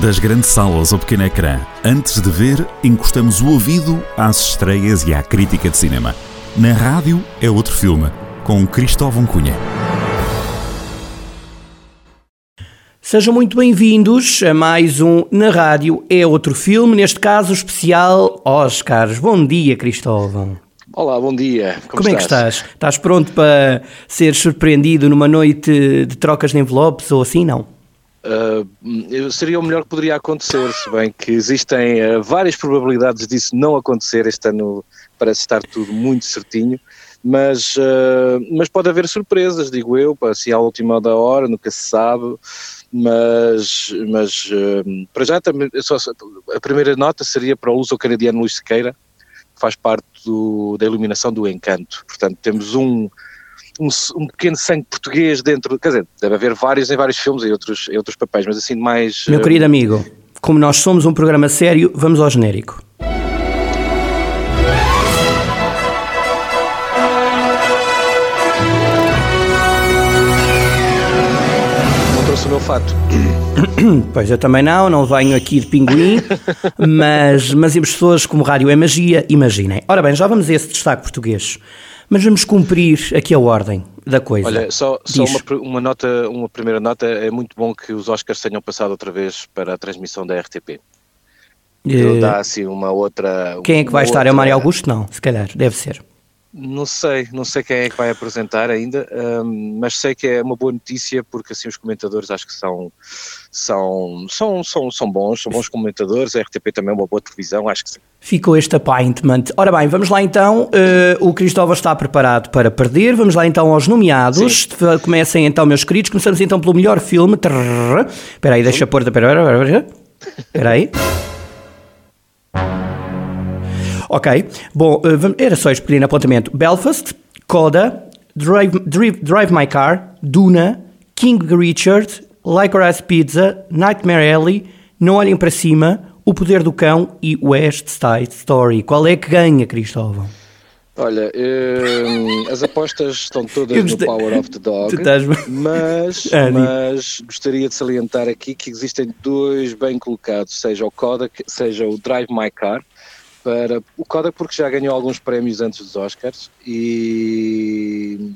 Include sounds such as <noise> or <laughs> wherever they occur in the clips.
Das grandes salas ao pequeno ecrã, antes de ver, encostamos o ouvido às estreias e à crítica de cinema. Na rádio é outro filme, com Cristóvão Cunha. Sejam muito bem-vindos a mais um Na Rádio é outro filme, neste caso especial Oscars. Bom dia, Cristóvão. Olá, bom dia. Como, Como é que estás? Estás pronto para ser surpreendido numa noite de trocas de envelopes ou assim, não? Uh, seria o melhor que poderia acontecer, se bem que existem uh, várias probabilidades disso não acontecer. Este ano parece estar tudo muito certinho, mas, uh, mas pode haver surpresas, digo eu, assim à última da hora, nunca se sabe. Mas, mas para já, só, a primeira nota seria para o luso canadiano Luís Sequeira, que faz parte do, da iluminação do encanto. Portanto, temos um um, um, pequeno sangue português dentro, quer dizer, deve haver vários em vários filmes e outros, em outros papéis, mas assim mais... Meu uh... querido amigo, como nós somos um programa sério, vamos ao genérico. Não trouxe o meu fato. <coughs> Pois eu também não, não venho aqui de pinguim, <laughs> mas, mas as pessoas como rádio é magia, imaginem. Ora bem, já vamos a esse destaque português. Mas vamos cumprir aqui a ordem da coisa. Olha, só, só uma, uma, nota, uma primeira nota, é muito bom que os Oscars tenham passado outra vez para a transmissão da RTP. Uh, dá assim uma outra. Quem é que vai estar? Outra... É o Mário Augusto? Não, se calhar, deve ser. Não sei, não sei quem é que vai apresentar ainda, um, mas sei que é uma boa notícia porque assim os comentadores acho que são, são, são, são, são bons, são bons comentadores, a RTP também é uma boa televisão, acho que sim. Ficou este appointment. Ora bem, vamos lá então, uh, o Cristóvão está preparado para perder, vamos lá então aos nomeados, sim. comecem então meus queridos, começamos então pelo melhor filme, espera aí, deixa pôr, espera aí. Ok, bom, eh, era só este pequeno apontamento. Belfast, Coda, Drive, Drive, Drive My Car, Duna, King Richard, Licorice Pizza, Nightmare Alley, Não Olhem Para Cima, O Poder do Cão e West Side Story. Qual é que ganha, Cristóvão? Olha, hum, as apostas estão todas no Power of the Dog, mas, <laughs> ah, mas gostaria de salientar aqui que existem dois bem colocados, seja o Coda, seja o Drive My Car, para o Kodak porque já ganhou alguns prémios antes dos Oscars e,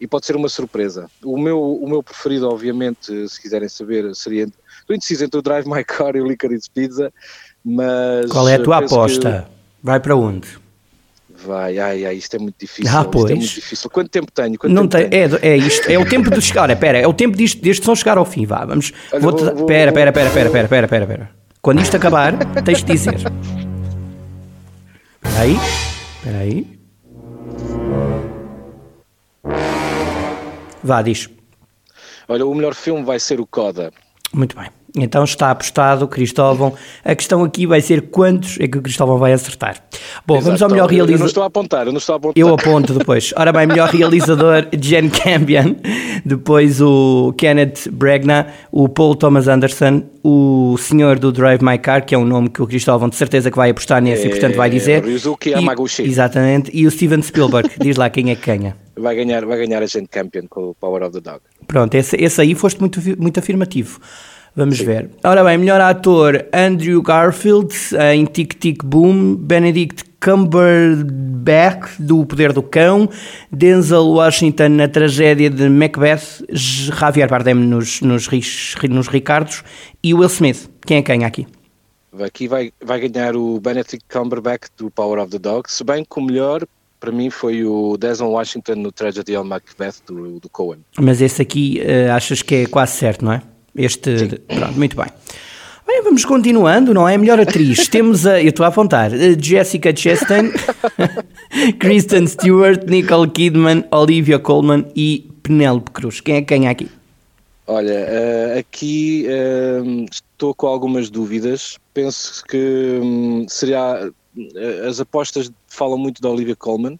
e pode ser uma surpresa. O meu, o meu preferido, obviamente, se quiserem saber, seria estou indeciso entre o Drive My Car e o Licorice Pizza, mas... Qual é a tua aposta? Que... Vai para onde? Vai, ai, ai, isto é muito difícil. Ah, pois. Isto é muito difícil. Quanto tempo tenho? Quanto não tempo tem, tenho? É, é isto, é o tempo de chegar. Espera, é o tempo disto, deste som chegar ao fim. Vá, vamos. Olha, vou, vou, espera, espera, espera, espera, espera, espera, espera. Quando isto acabar, tens de dizer. Peraí, peraí. Vá, diz. Olha, o melhor filme vai ser o Coda. Muito bem. Então está apostado, Cristóvão. A questão aqui vai ser quantos é que o Cristóvão vai acertar. Bom, Exato, vamos ao melhor realizador. Eu não estou a apontar, eu não estou a apontar. Eu aponto depois. Ora bem, melhor realizador, Jen Campion. Depois o Kenneth Bregna, o Paul Thomas Anderson, o senhor do Drive My Car, que é um nome que o Cristóvão de certeza que vai apostar nesse é, e portanto vai dizer. Ryuzuki. E, exatamente. E o Steven Spielberg. Diz lá quem é que ganha. Vai ganhar, vai ganhar a Jen Campion com o Power of the Dog. Pronto, esse, esse aí foste muito, muito afirmativo. Vamos ver. Ora bem, melhor ator Andrew Garfield em Tic Tic Boom, Benedict Cumberbatch do Poder do Cão, Denzel Washington na tragédia de Macbeth, Javier Bardem nos, nos, nos Ricardos e Will Smith. Quem é quem ganha aqui? Aqui vai, vai ganhar o Benedict Cumberbatch do Power of the Dog, se bem que o melhor para mim foi o Denzel Washington no Tragedy of Macbeth do, do Cohen. Mas esse aqui uh, achas que é quase certo, não é? Este. Sim. Pronto, muito bem. Bem, vamos continuando, não é? Melhor atriz. <laughs> Temos a. Eu estou a apontar. Jessica Chastain, <laughs> Kristen Stewart, Nicole Kidman, Olivia Colman e Penélope Cruz. Quem é que ganha aqui? Olha, uh, aqui uh, estou com algumas dúvidas. Penso que um, seria. Uh, as apostas falam muito da Olivia Colman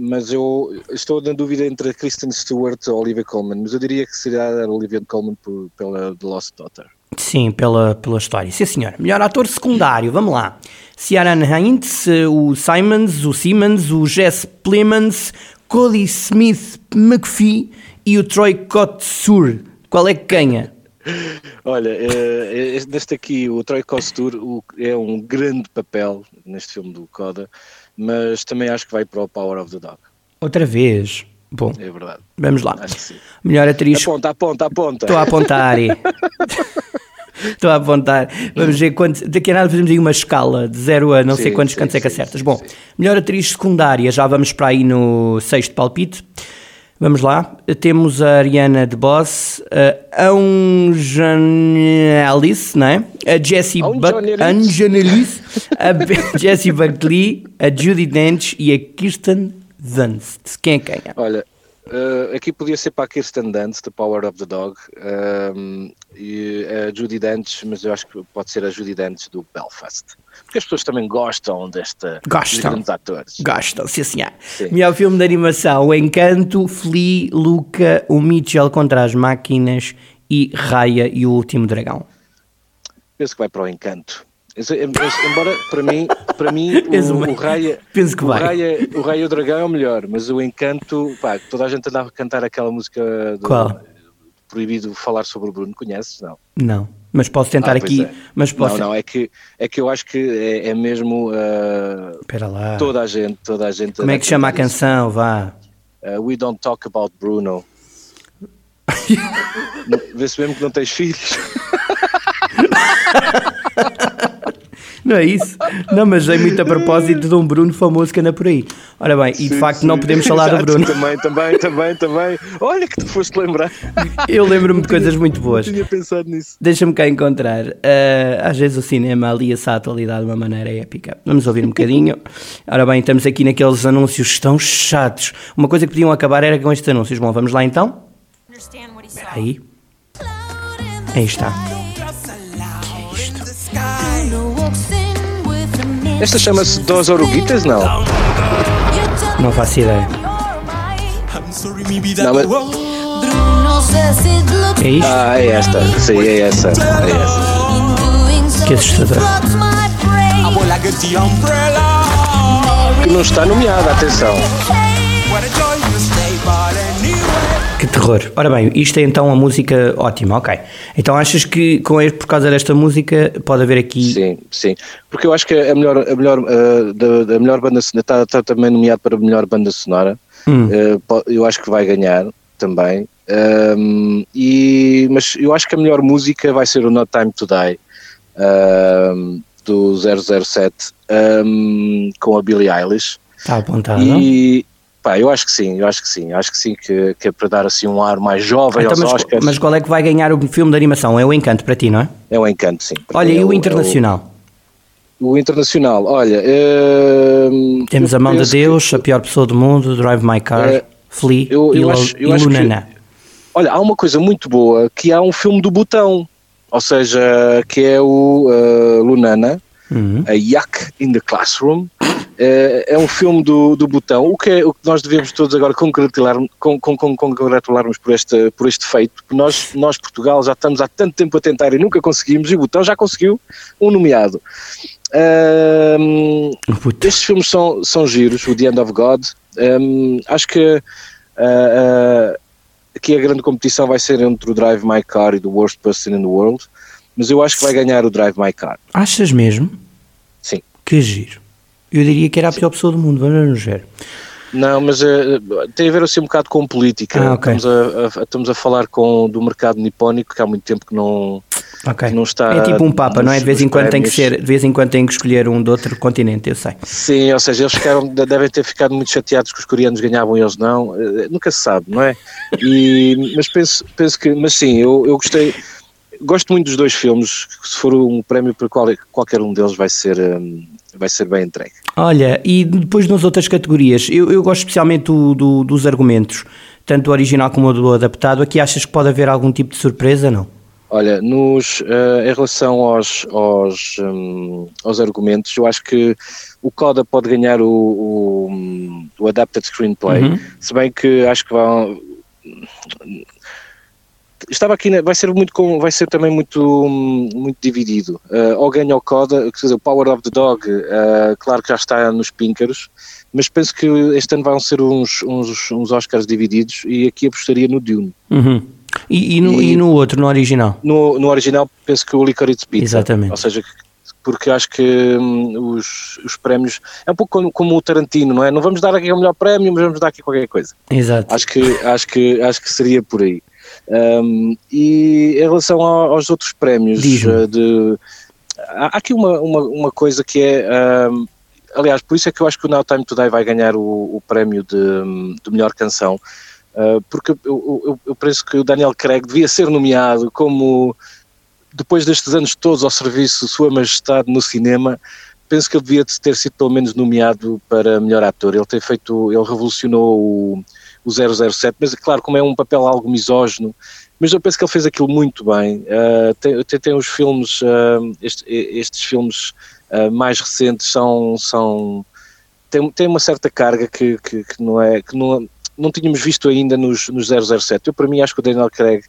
mas eu estou na dúvida entre a Kristen Stewart ou a Olivia Colman, mas eu diria que seria a Olivia Colman por, pela The Lost Daughter. Sim, pela, pela história. Sim, senhor. Melhor ator secundário, vamos lá. Ciaran Hintz, o Simons, o Simmons, o Jess Plemons, Cody Smith McPhee e o Troy Kotsur. Qual é que ganha? Olha, neste aqui, o Troy o, é um grande papel neste filme do Coda, mas também acho que vai para o Power of the Dog. Outra vez. Bom, é verdade. Vamos lá. Melhor atriz. Aponta, aponta, aponta. Estou a apontar. <laughs> Estou a apontar. Vamos ver quanto. Daqui a nada fazemos aí uma escala de 0 a não sim, sei quantos sim, cantos é que acertas. Bom, melhor atriz secundária, já vamos para aí no sexto palpite. Vamos lá. Temos a Ariana de Boss, a Angelis, não é? A Jessie Angelis, a <laughs> Jessie Buckley, a Judy Dench e a Kirsten Dunst. Quem é quem? Olha, uh, aqui podia ser para a Kirsten Dunst, The Power of the Dog, um, e a Judy Dench, mas eu acho que pode ser a Judy Dench do Belfast. Porque as pessoas também gostam desta gostam, grandes atores. Gostam, sim senhor. Sim. Melhor filme de animação, O Encanto, Flea, Luca, O Mitchell contra as Máquinas e Raya e o Último Dragão. Penso que vai para o Encanto. Embora para mim, para mim <laughs> o, o Raia, Penso que o vai. Raia, o Raia o Dragão é o melhor, mas o Encanto, pá, toda a gente andava a cantar aquela música do, Qual? Proibido falar sobre o Bruno, conheces? Não. Não, mas posso tentar ah, aqui. É. Mas posso... Não, não, é que, é que eu acho que é, é mesmo uh, Espera lá. toda a gente, toda a gente. Como é que chama a canção? Vá. Uh, we don't talk about Bruno. <laughs> Vê-se mesmo que não tens filhos. <laughs> Não é isso? Não, mas é muito a <laughs> propósito de um Bruno famoso que anda por aí. Ora bem, sim, e de facto sim. não podemos falar Exato, do Bruno. Também, também, também, também. Olha que tu foste lembrar. Eu lembro-me de coisas muito boas. Não tinha pensado nisso. Deixa-me cá encontrar. Uh, às vezes o cinema alia-se à atualidade de uma maneira épica. Vamos ouvir um bocadinho. Ora bem, estamos aqui naqueles anúncios tão chatos. Uma coisa que podiam acabar era com estes anúncios. Bom, vamos lá então? Aí. Aí está. Esta chama-se Dos Oruguitas, não? Não faço ideia. Não, mas... É isto? Ah, é esta. Sim, é essa. É essa. Que assustador. Que não está nomeada, atenção. Terror. Ora bem, isto é então a música ótima, ok. Então achas que com por causa desta música pode haver aqui. Sim, sim. Porque eu acho que a melhor, a melhor, uh, da, da, melhor banda sonora está, está, também nomeado para a melhor banda sonora. Hum. Uh, eu acho que vai ganhar também. Um, e, mas eu acho que a melhor música vai ser o Not Time to Die um, do 007 um, com a Billie Eilish. Está apontado. E, Pá, eu acho que sim, eu acho que sim, acho que sim, que, que é para dar assim um ar mais jovem então, aos mas, Oscars. Mas qual é que vai ganhar o filme de animação? É o Encanto para ti, não é? É o Encanto, sim. Olha, e o é Internacional? É o, o, Internacional, olha... Uh, Temos A Mão de Deus, que, A Pior Pessoa do Mundo, Drive My Car, uh, Flea eu, eu e, acho, eu e Lunana. olha, há uma coisa muito boa, que há um filme do Botão, ou seja, que é o uh, Lunana, uhum. a Yuck in the Classroom, é, é um filme do, do Botão, o que, é, o que nós devemos todos agora congratular, con, con, con, congratularmos por este, por este feito, porque nós, nós, Portugal, já estamos há tanto tempo a tentar e nunca conseguimos, e o Botão já conseguiu um nomeado. Um, estes filmes são, são giros, o The End of God. Um, acho que uh, uh, aqui a grande competição vai ser entre o Drive My Car e The Worst Person in the World, mas eu acho que vai ganhar o Drive My Car. Achas mesmo? Sim. Que giro. Eu diria que era a pior pessoa do mundo, vamos ver. Não, mas uh, tem a ver assim um bocado com política. Ah, okay. estamos, a, a, estamos a falar com, do mercado nipónico que há muito tempo que não, okay. que não está. É tipo um Papa, nos, não é? De vez em quando tem que ser, de vez em quando tem que escolher um de outro continente, eu sei. Sim, ou seja, eles ficaram, devem ter ficado muito chateados que os coreanos ganhavam e eles não. Uh, nunca se sabe, não é? E, mas penso, penso que, mas sim, eu, eu gostei gosto muito dos dois filmes. Se for um prémio para qual, qualquer um deles, vai ser, um, vai ser bem entregue. Olha, e depois nas outras categorias, eu, eu gosto especialmente do, do, dos argumentos, tanto o original como o do adaptado. Aqui achas que pode haver algum tipo de surpresa, não? Olha, nos, uh, em relação aos, aos, um, aos argumentos, eu acho que o Coda pode ganhar o, o, o Adapted Screenplay, uhum. se bem que acho que vão estava aqui, vai ser muito com, vai ser também muito, muito dividido. Uh, ou ganha o Coda, quer dizer, o Power of the Dog, uh, claro que já está nos píncaros, mas penso que este ano vão ser uns, uns, uns Oscars divididos e aqui apostaria no Dune. Uhum. E, e, no, e, e, no outro, no original? No, no original, penso que o Licorice Pizza. Exatamente. Ou seja, porque acho que hum, os, os prémios é um pouco como, como, o Tarantino, não é? Não vamos dar aqui o melhor prémio, mas vamos dar aqui qualquer coisa. Exato. Acho que, acho que, acho que seria por aí. Um, e em relação aos outros prémios, uh, de, há aqui uma, uma, uma coisa que é. Um, aliás, por isso é que eu acho que o Now Time Today vai ganhar o, o prémio de, de melhor canção, uh, porque eu, eu, eu, penso que o Daniel Craig devia ser nomeado como, depois destes anos todos ao serviço de Sua Majestade no cinema, penso que ele devia ter sido pelo menos nomeado para melhor ator. Ele tem feito, ele revolucionou o, o 007, mas claro, como é um papel algo misógino, mas eu penso que ele fez aquilo muito bem. Uh, tem, tem, os filmes, uh, este, estes filmes uh, mais recentes são, são tem, tem uma certa carga que, que, que, não é que não, não tínhamos visto ainda nos, nos 007. Eu para mim acho que o Daniel Craig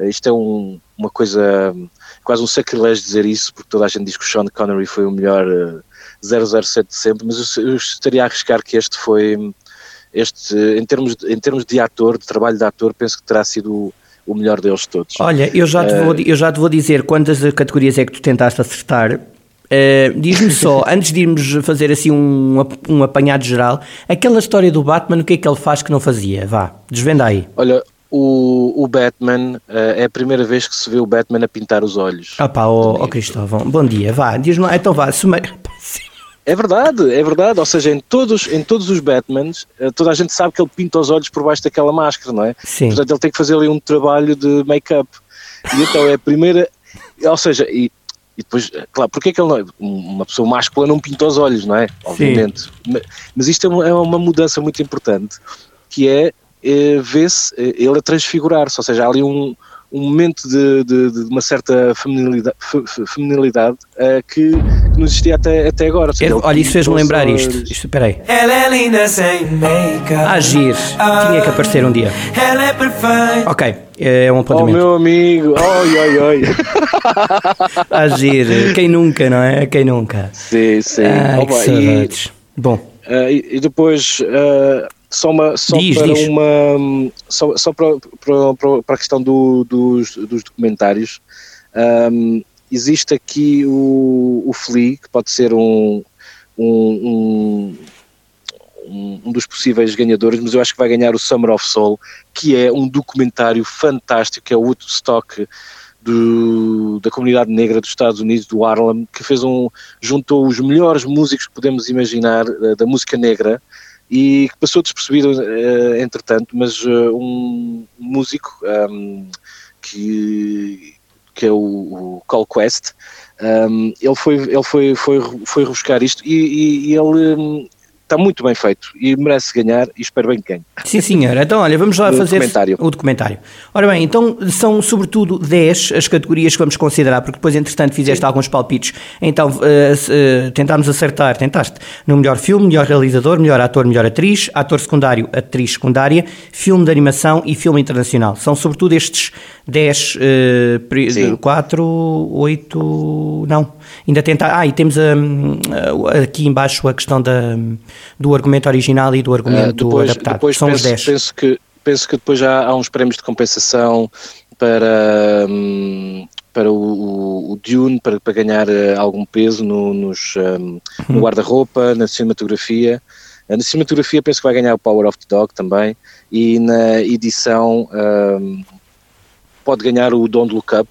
isto é um, uma coisa quase um sacrilégio dizer isso, porque toda a gente diz que o Sean Connery foi o melhor 007 de sempre, mas eu, eu estaria a arriscar que este foi este, em termos, de, em termos de ator, de trabalho de ator, penso que terá sido o, o melhor deles todos. Olha, eu já, te vou, eu já te vou dizer quantas categorias é que tu tentaste acertar. Uh, Diz-me só, <laughs> antes de irmos fazer assim um, um apanhado geral, aquela história do Batman, o que é que ele faz que não fazia? Vá, desvenda aí. Olha, o, o Batman, uh, é a primeira vez que se vê o Batman a pintar os olhos. Ah pá, ó oh, oh, Cristóvão, bom dia, vá, diz-me então vá, suma... É verdade, é verdade. Ou seja, em todos, em todos os Batmans, eh, toda a gente sabe que ele pinta os olhos por baixo daquela máscara, não é? Sim. Portanto, ele tem que fazer ali um trabalho de make-up. E então é a primeira. Ou seja, e, e depois, eh, claro, porque é que ele não. Uma pessoa máscula não pinta os olhos, não é? Obviamente. Sim. Mas isto é uma, é uma mudança muito importante, que é, é ver-se ele a transfigurar-se. Ou seja, há ali um um momento de, de, de uma certa feminilidade, feminilidade uh, que, que não existia até, até agora. Seja, olha, isso fez-me lembrar isto. isto. Espera aí. Ela é linda sem make-up. Agir. Tinha que aparecer um dia. Ela é perfeita. Ok, é um apontamento. Oh, meu amigo. Oi, oi, oi. <laughs> Agir. Quem nunca, não é? Quem nunca. Sim, sim. Ai, que saudades. E, Bom. Uh, e, e, depois... Uh, só, uma, só diz, para diz. uma só, só para, para, para a questão do, dos, dos documentários um, existe aqui o, o Flea que pode ser um, um, um, um dos possíveis ganhadores, mas eu acho que vai ganhar o Summer of Soul, que é um documentário fantástico, que é o Woodstock do, da comunidade negra dos Estados Unidos, do Harlem, que fez um juntou os melhores músicos que podemos imaginar eh, da música negra e que passou despercebido uh, entretanto, mas uh, um músico um, que, que é o, o Call Quest, um, ele, foi, ele foi, foi, foi rebuscar isto e, e, e ele está muito bem feito e merece ganhar e espero bem que ganhe. Sim, senhor. Então, olha, vamos lá o fazer documentário. o documentário. Ora bem, então são sobretudo 10 as categorias que vamos considerar, porque depois, entretanto, fizeste Sim. alguns palpites. Então, uh, uh, tentámos acertar, tentaste, no melhor filme, melhor realizador, melhor ator, melhor atriz, ator secundário, atriz secundária, filme de animação e filme internacional. São sobretudo estes 10, uh, 4, 8, não. Ainda tentar. Ah, e temos um, aqui embaixo a questão da do argumento original e do argumento uh, depois, adaptado. Depois São penso, os 10. Penso que, penso que depois já há uns prémios de compensação para, um, para o, o, Dune, para, para ganhar uh, algum peso no, nos, um, no uhum. guarda-roupa, na cinematografia. Uh, na cinematografia penso que vai ganhar o Power of the Dog também e na edição um, pode ganhar o Don't Look Up,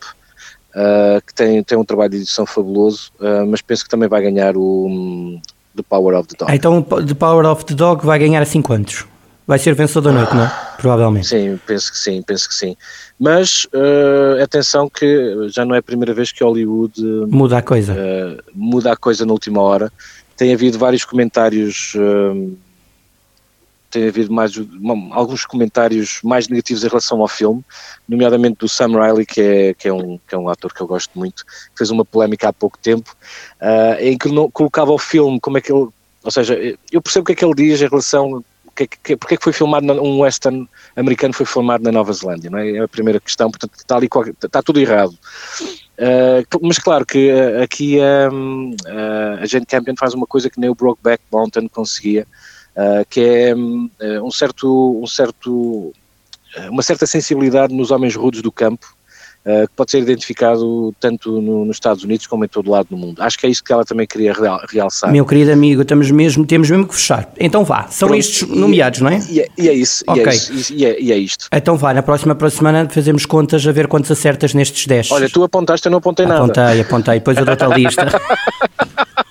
uh, que tem, tem um trabalho de edição fabuloso, uh, mas penso que também vai ganhar o, The Power of the Dog. então The Power of the Dog vai ganhar assim quantos? Vai ser vencedor da noite, não é? Provavelmente. Sim, penso que sim, penso que sim. Mas uh, atenção que já não é a primeira vez que Hollywood uh, muda a coisa. Uh, muda a coisa na última hora. Tem havido vários comentários tem havido mais alguns comentários mais negativos em relação ao filme, nomeadamente do Sam Riley, que é, que é, um, que é um ator que eu gosto muito, que fez uma polémica há pouco tempo, uh, em que não, colocava o filme, como é que ele, ou seja, eu percebo o que é que ele diz em relação que, que, porque é que foi filmado, na, um western americano foi filmado na Nova Zelândia, não é? É a primeira questão, portanto está ali, está tudo errado. Uh, mas claro que uh, aqui um, a Jane Campion faz uma coisa que nem o Brokeback Mountain conseguia, uh, que é uh, um certo, um certo uma certa sensibilidade nos homens rudes do campo, uh, que pode ser identificado tanto no, nos Estados Unidos como em todo lado do mundo. Acho que é isso que ela também queria real, realçar. Meu querido amigo, estamos mesmo, temos mesmo que fechar. Então vá, são Pronto, estes nomeados, não é? E, é, e é isso, okay. e, é isso e, é, e, é, isto. Então vá, na próxima, próxima semana fazemos contas a ver quantos acertas nestes 10. Olha, tu apontaste, eu não apontei nada. Apontei, apontei, depois eu dou-te a lista. <laughs>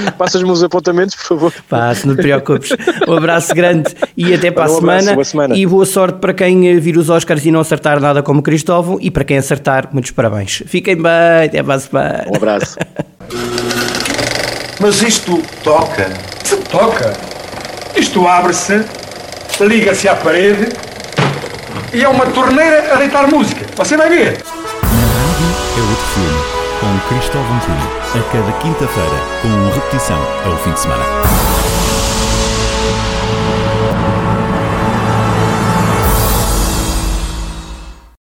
<laughs> Passas-me os apontamentos, por favor. Passo, não te preocupes. Um abraço grande e até para um a semana. Abraço, boa semana. E boa sorte para quem vir os Oscars e não acertar nada como Cristóvão e para quem acertar, muitos parabéns. Fiquem bem, até para a semana. Um abraço. Mas isto toca. Se toca. Isto abre-se, liga-se à parede e é uma torneira a deitar música. Você vai ver. Na rádio é outro filme Cristóvão Cunha. A cada quinta-feira, com repetição ao fim de semana.